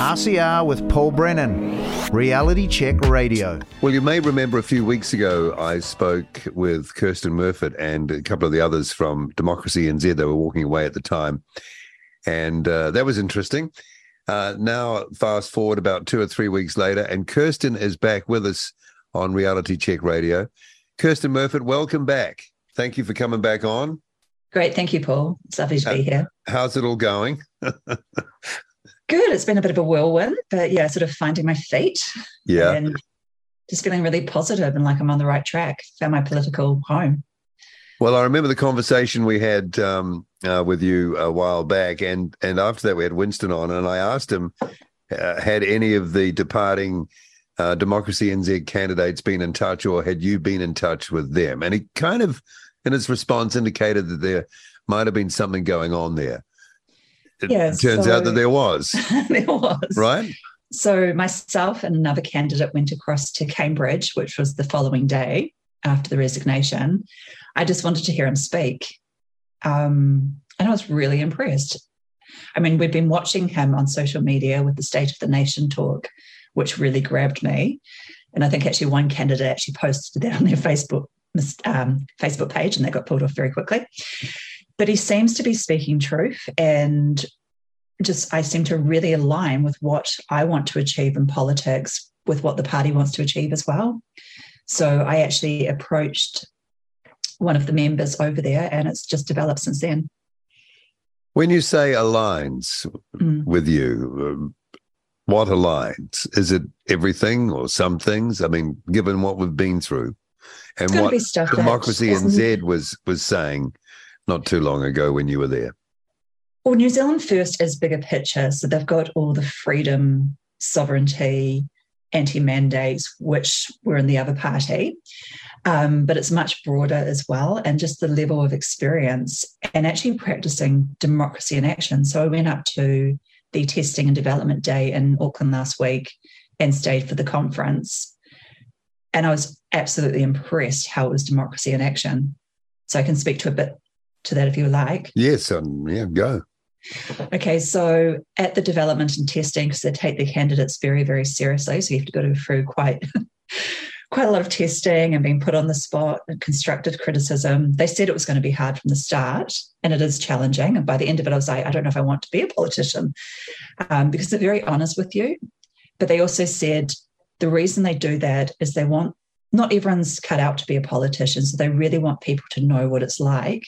RCR with Paul Brennan, Reality Check Radio. Well, you may remember a few weeks ago I spoke with Kirsten Murfitt and a couple of the others from Democracy NZ. They were walking away at the time. And uh, that was interesting. Uh, now, fast forward about two or three weeks later, and Kirsten is back with us on Reality Check Radio. Kirsten Murfitt, welcome back. Thank you for coming back on. Great. Thank you, Paul. It's lovely to be here. How's it all going? Good. It's been a bit of a whirlwind, but yeah, sort of finding my feet. Yeah. And just feeling really positive and like I'm on the right track. Found my political home. Well, I remember the conversation we had um, uh, with you a while back, and and after that we had Winston on, and I asked him, uh, had any of the departing uh, Democracy NZ candidates been in touch, or had you been in touch with them? And he kind of, in his response, indicated that there might have been something going on there. It Yeah, turns so- out that there was, there was. right? So myself and another candidate went across to Cambridge, which was the following day after the resignation. I just wanted to hear him speak. Um, and I was really impressed. I mean, we'd been watching him on social media with the State of the Nation talk, which really grabbed me. And I think actually one candidate actually posted that on their Facebook um, Facebook page, and they got pulled off very quickly. But he seems to be speaking truth, and just I seem to really align with what I want to achieve in politics, with what the party wants to achieve as well. So I actually approached one of the members over there, and it's just developed since then. When you say aligns Mm. with you, um, what aligns? Is it everything or some things? I mean, given what we've been through and It's got to what be stuff that Democracy isn't- NZ was was saying not too long ago when you were there. Well, New Zealand First is bigger picture. So they've got all the freedom, sovereignty, anti mandates, which were in the other party. Um, but it's much broader as well, and just the level of experience and actually practicing democracy in action. So I went up to the testing and development day in Auckland last week and stayed for the conference. And I was absolutely impressed how it was democracy in action. So I can speak to a bit to that if you like. Yes, um, yeah, go. Okay, so at the development and testing, because they take the candidates very, very seriously, so you have to go through quite quite a lot of testing and being put on the spot and constructed criticism. They said it was going to be hard from the start, and it is challenging. And by the end of it, I was like, I don't know if I want to be a politician um, because they're very honest with you. But they also said the reason they do that is they want not everyone's cut out to be a politician, so they really want people to know what it's like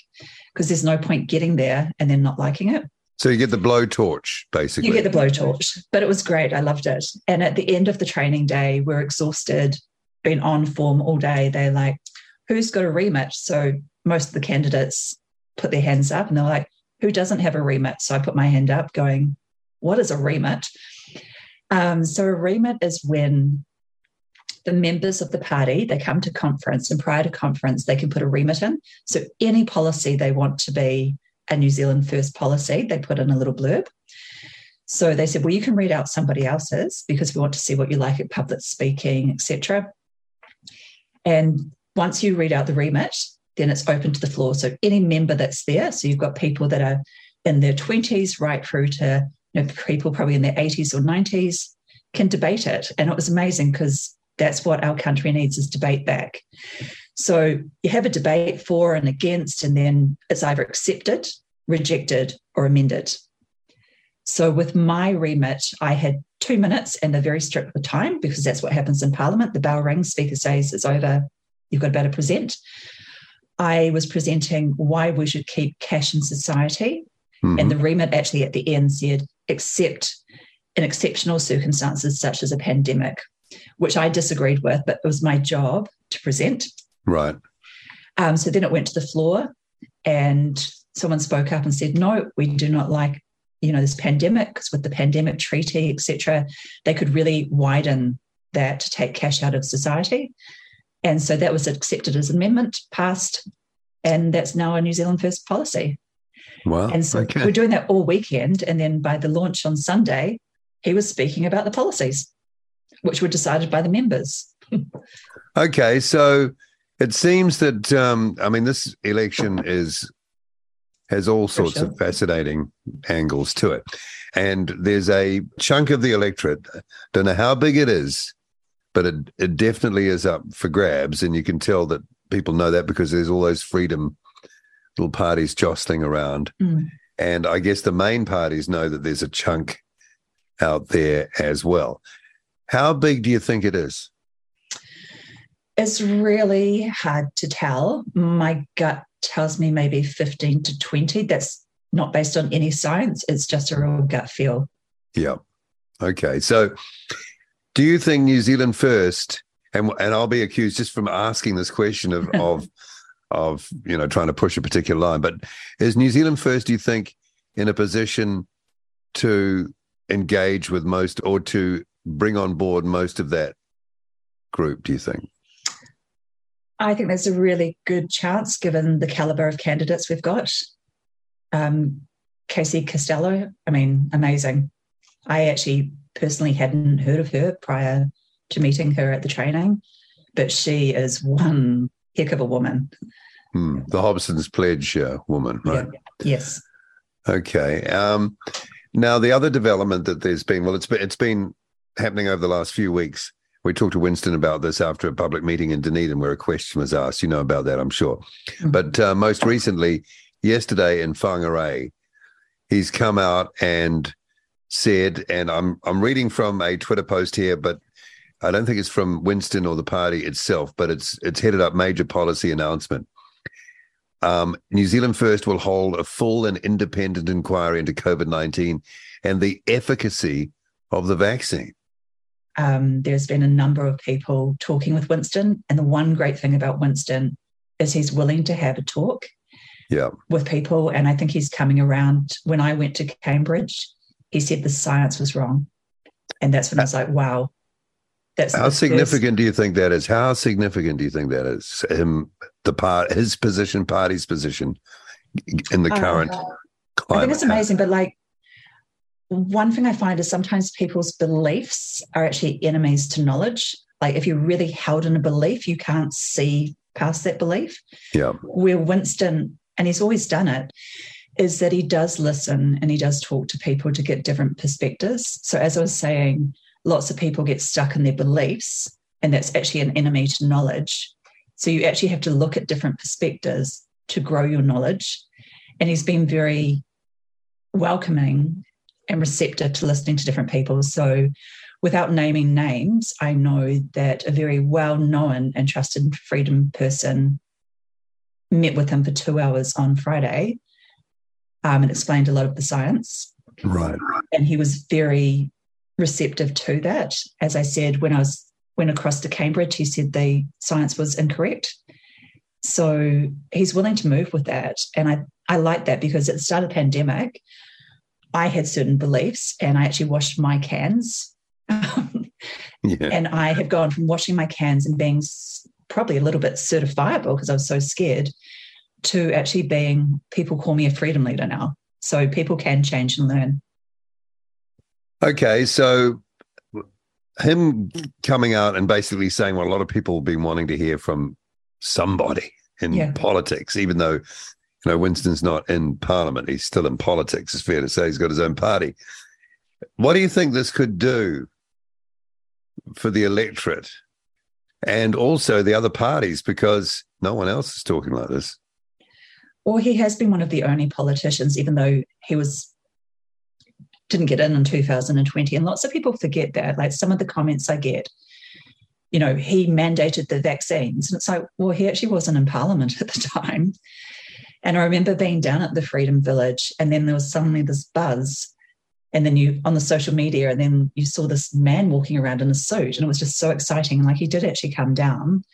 because there's no point getting there and then not liking it. So you get the blowtorch, basically. You get the blowtorch, but it was great. I loved it. And at the end of the training day, we're exhausted, been on form all day. They're like, who's got a remit? So most of the candidates put their hands up and they're like, who doesn't have a remit? So I put my hand up going, what is a remit? Um, so a remit is when the members of the party they come to conference and prior to conference they can put a remit in. So any policy they want to be a new zealand first policy they put in a little blurb. So they said well you can read out somebody else's because we want to see what you like at public speaking etc and once you read out the remit then it's open to the floor. So any member that's there so you've got people that are in their 20s right through to you know, people probably in their 80s or 90s can debate it. And it was amazing because that's what our country needs is debate back. So you have a debate for and against, and then it's either accepted, rejected, or amended. So with my remit, I had two minutes and they're very strict with time because that's what happens in Parliament. The bell rings, speaker says it's over, you've got to better present. I was presenting why we should keep cash in society. Mhm. And the remit actually at the end said, except in exceptional circumstances such as a pandemic, which I disagreed with, but it was my job to present. Right. Um, so then it went to the floor, and someone spoke up and said, "No, we do not like, you know, this pandemic because with the pandemic treaty, etc., they could really widen that to take cash out of society." And so that was accepted as amendment, passed, and that's now a New Zealand First policy. Wow. And so okay. we're doing that all weekend. And then by the launch on Sunday, he was speaking about the policies, which were decided by the members. Okay, so it seems that um, I mean this election is has all sorts sure. of fascinating angles to it. And there's a chunk of the electorate, don't know how big it is, but it, it definitely is up for grabs. And you can tell that people know that because there's all those freedom little parties jostling around. Mm. And I guess the main parties know that there's a chunk out there as well. How big do you think it is? It's really hard to tell. My gut tells me maybe 15 to 20. That's not based on any science, it's just a real gut feel. Yeah. Okay. So do you think New Zealand first, and and I'll be accused just from asking this question of of of you know trying to push a particular line, but is New Zealand first, do you think, in a position to engage with most or to bring on board most of that group, do you think? I think there's a really good chance given the caliber of candidates we've got. Um, Casey Costello, I mean, amazing. I actually personally hadn't heard of her prior to meeting her at the training, but she is one heck of a woman. Hmm. The Hobson's Pledge uh, woman, right? Yeah. Yes. Okay. Um, now the other development that there's been, well, it's been it's been happening over the last few weeks. We talked to Winston about this after a public meeting in Dunedin where a question was asked. You know about that, I'm sure. Mm-hmm. But uh, most recently, yesterday in Whangarei, he's come out and said, and I'm I'm reading from a Twitter post here, but I don't think it's from Winston or the party itself, but it's it's headed up major policy announcement. Um, New Zealand First will hold a full and independent inquiry into COVID 19 and the efficacy of the vaccine. Um, there's been a number of people talking with Winston. And the one great thing about Winston is he's willing to have a talk yeah. with people. And I think he's coming around. When I went to Cambridge, he said the science was wrong. And that's when I was like, wow. That's how significant first... do you think that is? How significant do you think that is? Him, the part, his position, party's position in the current uh, climate. I think it's amazing, but like one thing I find is sometimes people's beliefs are actually enemies to knowledge. Like if you're really held in a belief, you can't see past that belief. Yeah. Where Winston, and he's always done it, is that he does listen and he does talk to people to get different perspectives. So as I was saying, lots of people get stuck in their beliefs, and that's actually an enemy to knowledge. So you actually have to look at different perspectives to grow your knowledge. And he's been very welcoming and receptive to listening to different people. So, without naming names, I know that a very well known and trusted freedom person met with him for two hours on Friday um, and explained a lot of the science. Right. And he was very receptive to that. As I said, when I was went across to Cambridge, he said the science was incorrect. So he's willing to move with that. And I, I like that because at the start of the pandemic, I had certain beliefs and I actually washed my cans. yeah. And I have gone from washing my cans and being probably a little bit certifiable because I was so scared to actually being, people call me a freedom leader now. So people can change and learn. Okay. So him coming out and basically saying what a lot of people have been wanting to hear from somebody in yeah. politics, even though you know, Winston's not in parliament. He's still in politics. It's fair to say he's got his own party. What do you think this could do for the electorate and also the other parties? Because no one else is talking like this. Well, he has been one of the only politicians, even though he was didn't get in in 2020. And lots of people forget that. Like some of the comments I get, you know, he mandated the vaccines. And it's like, well, he actually wasn't in parliament at the time. And I remember being down at the Freedom Village, and then there was suddenly this buzz. And then you on the social media, and then you saw this man walking around in a suit, and it was just so exciting. Like he did actually come down,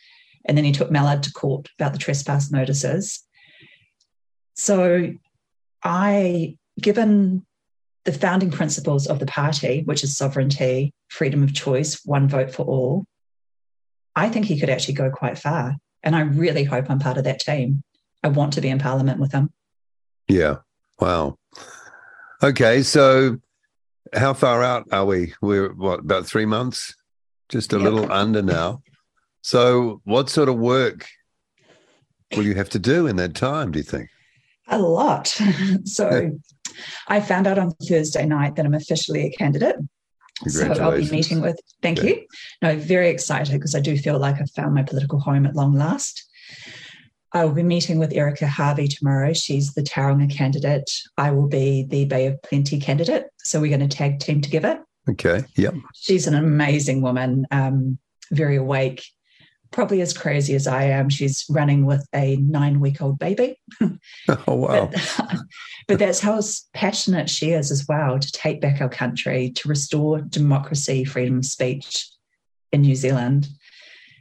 and then he took Mallard to court about the trespass notices. So, I, given the founding principles of the party, which is sovereignty, freedom of choice, one vote for all, I think he could actually go quite far. And I really hope I'm part of that team. I want to be in Parliament with him. Yeah. Wow. Okay. So, how far out are we? We're what about three months? Just a yep. little under now. So, what sort of work will you have to do in that time? Do you think? A lot. so I found out on Thursday night that I'm officially a candidate. So I'll be meeting with, thank yeah. you. No, very excited because I do feel like I've found my political home at long last. I will be meeting with Erica Harvey tomorrow. She's the Tauranga candidate. I will be the Bay of Plenty candidate. So we're going to tag team together. Okay. Yep. She's an amazing woman, um, very awake, probably as crazy as I am. She's running with a nine week old baby. oh, wow. But, but, that's how passionate she is as well to take back our country, to restore democracy, freedom of speech in New Zealand.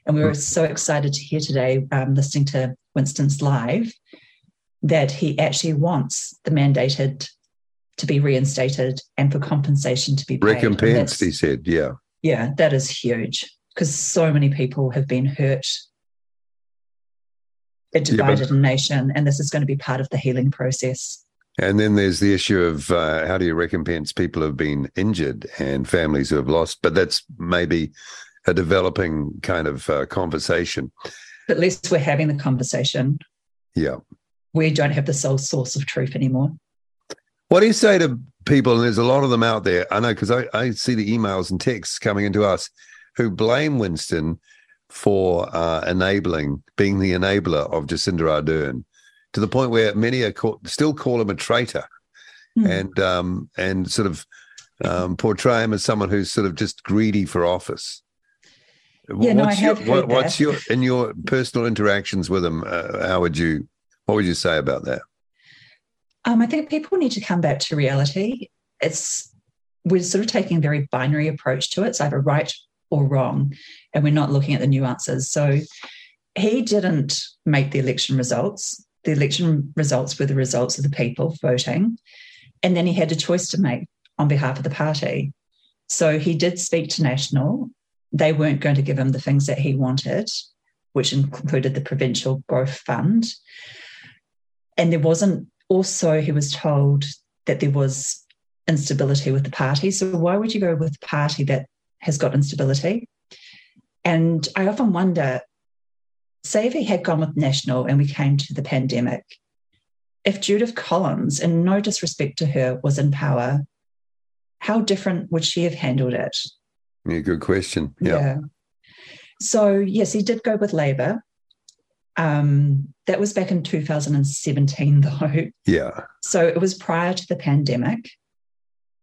And we were so excited to hear today, um, listening to Winston's live, that he actually wants the mandated to be reinstated and for compensation to be paid. Recompensed, he said, yeah. Yeah, that is huge because so many people have been hurt. A divided yeah, but, nation, and this is going to be part of the healing process. And then there's the issue of uh, how do you recompense people who have been injured and families who have lost? But that's maybe a developing kind of uh, conversation. But at least we're having the conversation. Yeah. We don't have the sole source of truth anymore. What do you say to people? And there's a lot of them out there. I know because I, I see the emails and texts coming into us who blame Winston for uh, enabling, being the enabler of Jacinda Ardern, to the point where many are call, still call him a traitor, mm. and um, and sort of um, portray him as someone who's sort of just greedy for office. Yeah, what's no, I have your, what, What's your in your personal interactions with him? Uh, how would you what would you say about that? Um, I think people need to come back to reality. It's we're sort of taking a very binary approach to it. It's either right or wrong, and we're not looking at the nuances. So he didn't make the election results. The election results were the results of the people voting. And then he had a choice to make on behalf of the party. So he did speak to National. They weren't going to give him the things that he wanted, which included the Provincial Growth Fund. And there wasn't, also, he was told that there was instability with the party. So why would you go with a party that has got instability. And I often wonder say if he had gone with National and we came to the pandemic, if Judith Collins, and no disrespect to her, was in power, how different would she have handled it? Yeah, good question. Yeah. yeah. So, yes, he did go with Labour. Um, that was back in 2017, though. Yeah. So it was prior to the pandemic.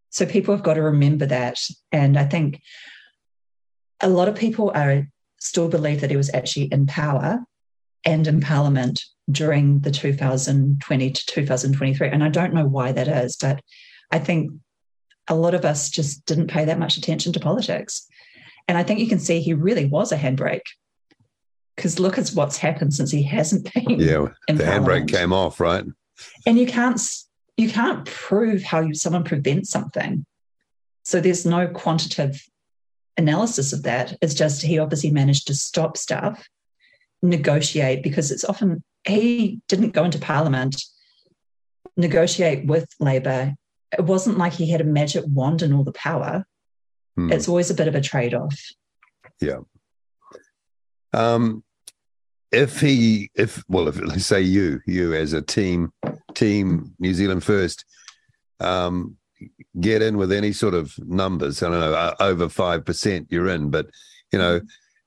So people have got to remember that. And I think a lot of people are still believe that he was actually in power and in parliament during the 2020 to 2023. And I don't know why that is, but I think a lot of us just didn't pay that much attention to politics. And I think you can see he really was a handbrake because look at what's happened since he hasn't been. Yeah, the handbrake came off, right? And you can't you can't prove how you, someone prevents something. So there's no quantitative analysis of that. It's just he obviously managed to stop stuff, negotiate, because it's often he didn't go into parliament, negotiate with Labour. It wasn't like he had a magic wand and all the power. Hmm. It's always a bit of a trade off. Yeah. Um, if he, if well, if let's say you, you as a team, team New Zealand first, um, get in with any sort of numbers. I don't know, uh, over five percent, you're in. But you know,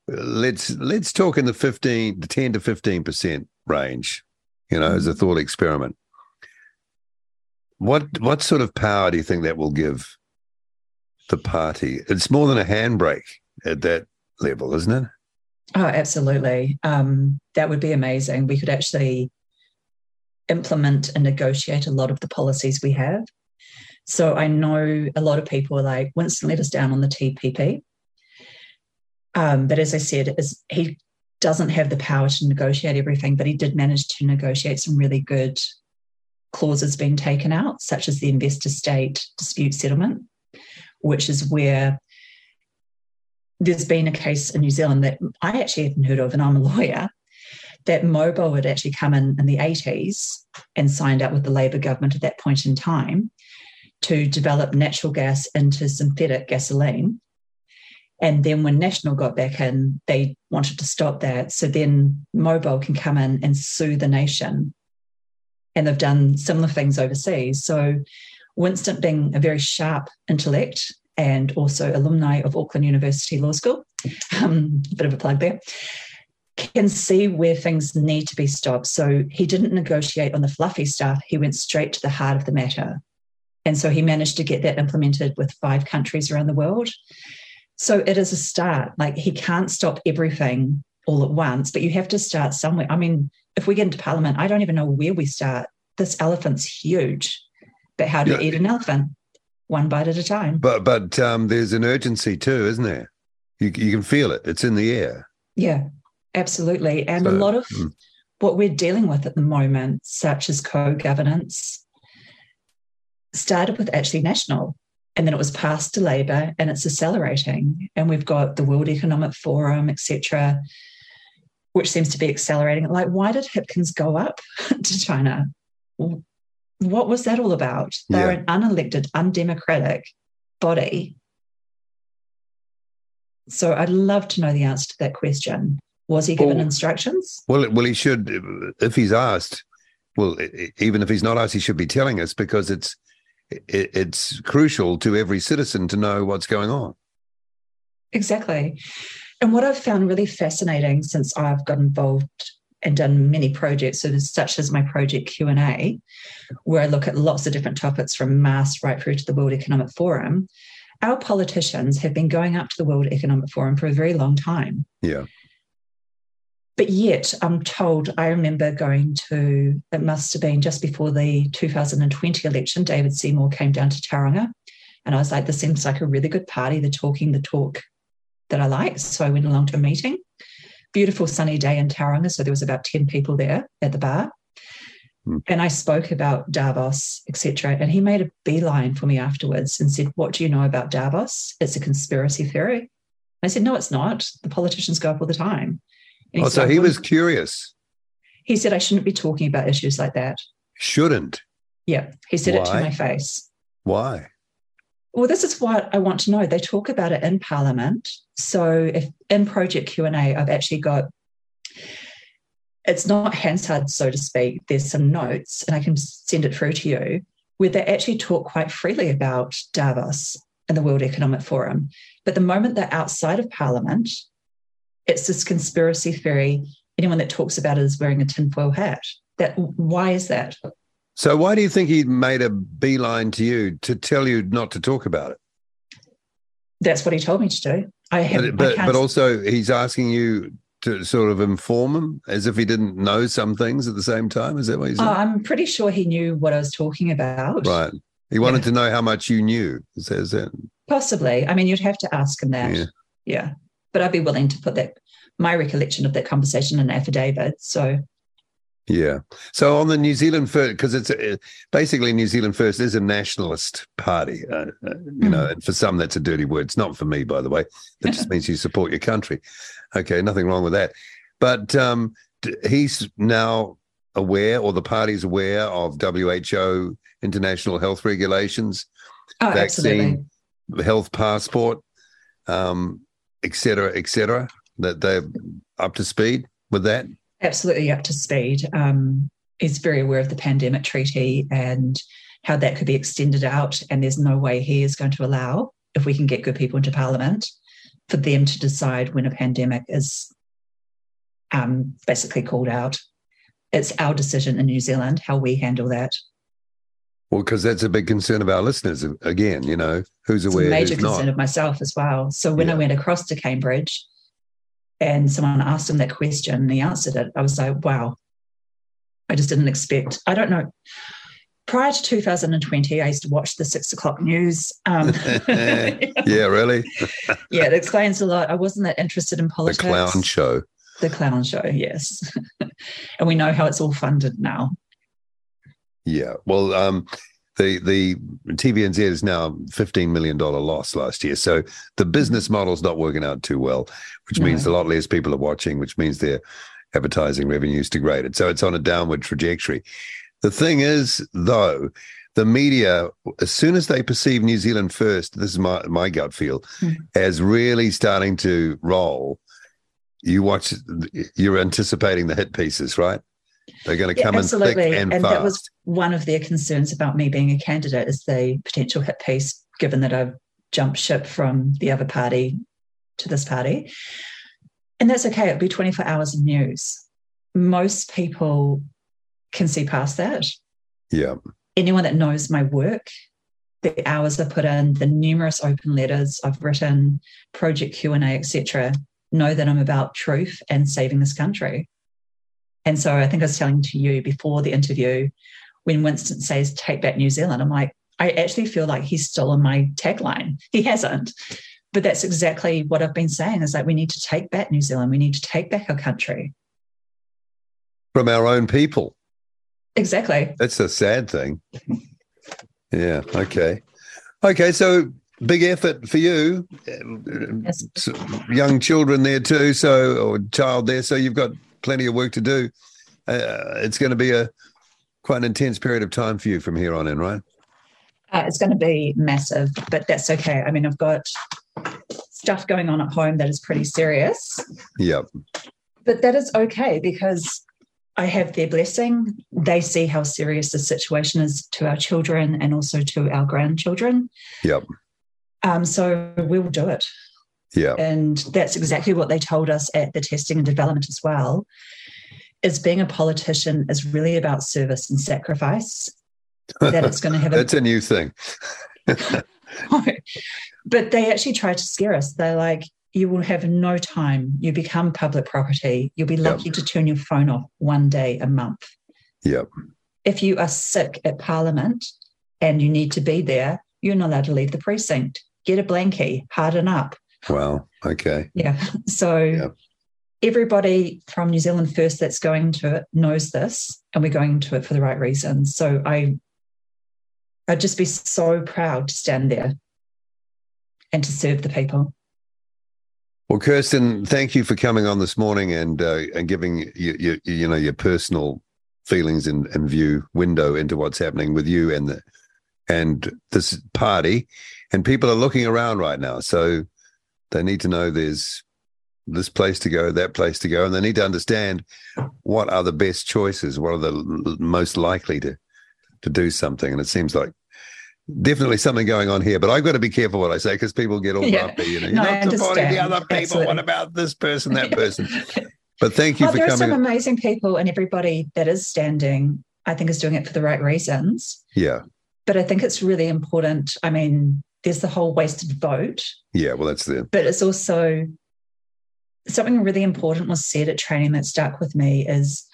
let's let's talk in the fifteen, the ten to fifteen percent range. You know, as a thought experiment. What what sort of power do you think that will give the party? It's more than a handbrake at that level, isn't it? Oh, absolutely. Um, that would be amazing. We could actually implement and negotiate a lot of the policies we have. So I know a lot of people are like, Winston let us down on the TPP. Um, but as I said, is he doesn't have the power to negotiate everything, but he did manage to negotiate some really good clauses being taken out, such as the investor state dispute settlement, which is where there's been a case in New Zealand that I actually hadn't heard of, and I'm a lawyer, that Mobil had actually come in in the 80s and signed up with the Labour government at that point in time to develop natural gas into synthetic gasoline. And then when National got back in, they wanted to stop that. So then Mobil can come in and sue the nation and they've done similar things overseas. So Winston, being a very sharp intellect and also alumni of Auckland University Law School, um, bit of a plug there, can see where things need to be stopped. So he didn't negotiate on the fluffy stuff. He went straight to the heart of the matter. And so he managed to get that implemented with five countries around the world. So it is a start. Like he can't stop everything all at once, but you have to start somewhere. I mean, if we get into parliament, I don't even know where we start. This elephant's huge. But how do yeah. you eat an elephant? One bite at a time. But but um, there's an urgency too, isn't there? You you can feel it. It's in the air. Yeah, absolutely. And so, a lot of mm. what we're dealing with at the moment, such as co-governance, started with actually national and then it was passed to Labour and it's accelerating. And we've got the World Economic Forum, etc., which seems to be accelerating. Like, why did Hipkins go up to China? What was that all about? They're yeah. an unelected, undemocratic body. So I'd love to know the answer to that question. Was he given well, instructions? Well, well, he should. If he's asked, well, even if he's not asked, he should be telling us because it's it's crucial to every citizen to know what's going on. Exactly. And what I've found really fascinating since I've got involved and done many projects, such as my project Q&A, where I look at lots of different topics from mass right through to the World Economic Forum, our politicians have been going up to the World Economic Forum for a very long time. Yeah. But yet, I'm told, I remember going to, it must have been just before the 2020 election, David Seymour came down to Tauranga. And I was like, this seems like a really good party. They're talking the talk that I like. So I went along to a meeting. Beautiful sunny day in Tauranga. So there was about 10 people there at the bar. Hmm. And I spoke about Davos, etc. And he made a beeline for me afterwards and said, What do you know about Davos? It's a conspiracy theory. I said, No, it's not. The politicians go up all the time. Oh, so he was curious. He said, I shouldn't be talking about issues like that. Shouldn't? Yeah. He said Why? it to my face. Why? Well, this is what I want to know. They talk about it in Parliament. So if in Project Q&A, I've actually got, it's not Hansard, so to speak. There's some notes and I can send it through to you where they actually talk quite freely about Davos and the World Economic Forum. But the moment they're outside of Parliament, it's this conspiracy theory. Anyone that talks about it is wearing a tinfoil hat. That why is that? So why do you think he made a beeline to you to tell you not to talk about it? That's what he told me to do. I have, but, I but also he's asking you to sort of inform him as if he didn't know some things at the same time. Is that what he's? Oh, I'm pretty sure he knew what I was talking about. Right. He wanted yeah. to know how much you knew. Says that. Possibly. I mean, you'd have to ask him that. Yeah. yeah but I'd be willing to put that my recollection of that conversation in an affidavit. So yeah. So on the New Zealand First, because it's a, basically New Zealand First is a nationalist party, uh, uh, you know, mm. and for some that's a dirty word. It's not for me, by the way. That just means you support your country. Okay, nothing wrong with that. But um, he's now aware, or the party's aware of WHO international health regulations, oh, vaccine, absolutely. health passport. Um, et cetera, et cetera, that they're up to speed with that? Absolutely up to speed. Um, is very aware of the pandemic treaty and how that could be extended out. And there's no way he is going to allow, if we can get good people into parliament, for them to decide when a pandemic is um, basically called out. It's our decision in New Zealand how we handle that. Well, because that's a big concern of our listeners. Again, you know, who's aware? It's a major concern not. of myself as well. So when yeah. I went across to Cambridge, and someone asked him that question, and he answered it, I was like, "Wow!" I just didn't expect. I don't know. Prior to 2020, I used to watch the six o'clock news. Um, yeah, really? yeah, it explains a lot. I wasn't that interested in politics. The clown show. The clown show, yes. and we know how it's all funded now. Yeah. Well, um, the the TVNZ is now fifteen million dollar loss last year. So the business model's not working out too well, which no. means a lot less people are watching, which means their advertising revenues degraded. So it's on a downward trajectory. The thing is, though, the media, as soon as they perceive New Zealand first, this is my my gut feel, mm. as really starting to roll. You watch, you're anticipating the hit pieces, right? They're going to come yeah, absolutely. in thick and, and fast. that was one of their concerns about me being a candidate is the potential hit piece, given that I've jumped ship from the other party to this party. And that's okay. It'll be 24 hours of news. Most people can see past that. Yeah. Anyone that knows my work, the hours I put in, the numerous open letters I've written, project Q and A, etc., know that I'm about truth and saving this country. And so I think I was telling to you before the interview when Winston says "Take back New Zealand," I'm like, I actually feel like he's stolen my tagline. He hasn't. But that's exactly what I've been saying is that we need to take back New Zealand. We need to take back our country. From our own people. Exactly. That's a sad thing. yeah. Okay. Okay. So big effort for you. Yes. Young children there too. So, or child there. So you've got plenty of work to do. Uh, it's going to be a quite an intense period of time for you from here on in, right? Uh, it's going to be massive, but that's okay. I mean, I've got stuff going on at home that is pretty serious. Yep. But that is okay because I have their blessing. They see how serious the situation is to our children and also to our grandchildren. Yep. Um, so we will do it. Yeah. And that's exactly what they told us at the testing and development as well. Is being a politician is really about service and sacrifice. That it's going to have a That's a new thing. but they actually try to scare us. They're like, you will have no time. You become public property. You'll be lucky yep. to turn your phone off one day a month. Yep. If you are sick at Parliament and you need to be there, you're not allowed to leave the precinct. Get a blankie, harden up. Wow. Okay. Yeah. So yep. everybody from New Zealand First that's going to it knows this, and we're going to it for the right reasons. So I I'd just be so proud to stand there and to serve the people. Well, Kirsten, thank you for coming on this morning and uh, and giving you, you, you know your personal feelings and, and view window into what's happening with you and the and this party. And people are looking around right now, so they need to know there's this place to go, that place to go, and they need to understand what are the best choices, what are the most likely to to do something. And it seems like definitely something going on here, but I've got to be careful what I say because people get all yeah. grumpy. You know, no, you're not supporting the other people. Absolutely. What about this person, that person? but thank you well, for there coming. There are some amazing people, and everybody that is standing, I think, is doing it for the right reasons. Yeah. But I think it's really important. I mean, there's the whole wasted vote. Yeah, well, that's the. But it's also something really important was said at training that stuck with me is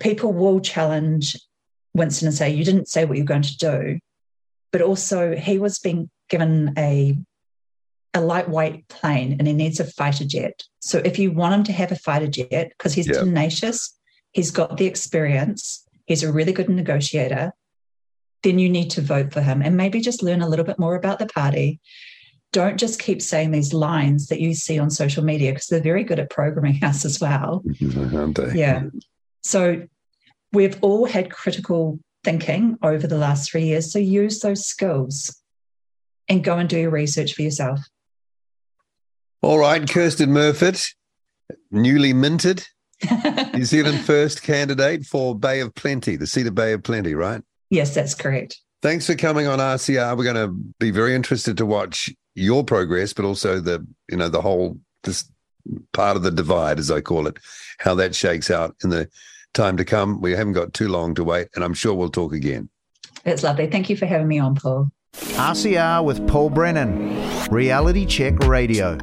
people will challenge Winston and say, You didn't say what you're going to do but also he was being given a a lightweight plane and he needs a fighter jet. So if you want him to have a fighter jet, because he's yeah. tenacious, he's got the experience, he's a really good negotiator, then you need to vote for him and maybe just learn a little bit more about the party. Don't just keep saying these lines that you see on social media because they're very good at programming us as well. Aren't they? Yeah. So we've all had critical thinking over the last three years. So use those skills and go and do your research for yourself. All right, Kirsten Murfitt, newly minted New Zealand first candidate for Bay of Plenty, the seat of Bay of Plenty, right? Yes, that's correct. Thanks for coming on RCR. We're going to be very interested to watch your progress, but also the you know the whole this part of the divide, as I call it, how that shakes out in the time to come. We haven't got too long to wait, and I'm sure we'll talk again. It's lovely. Thank you for having me on, Paul. RCR with Paul Brennan, Reality Check Radio.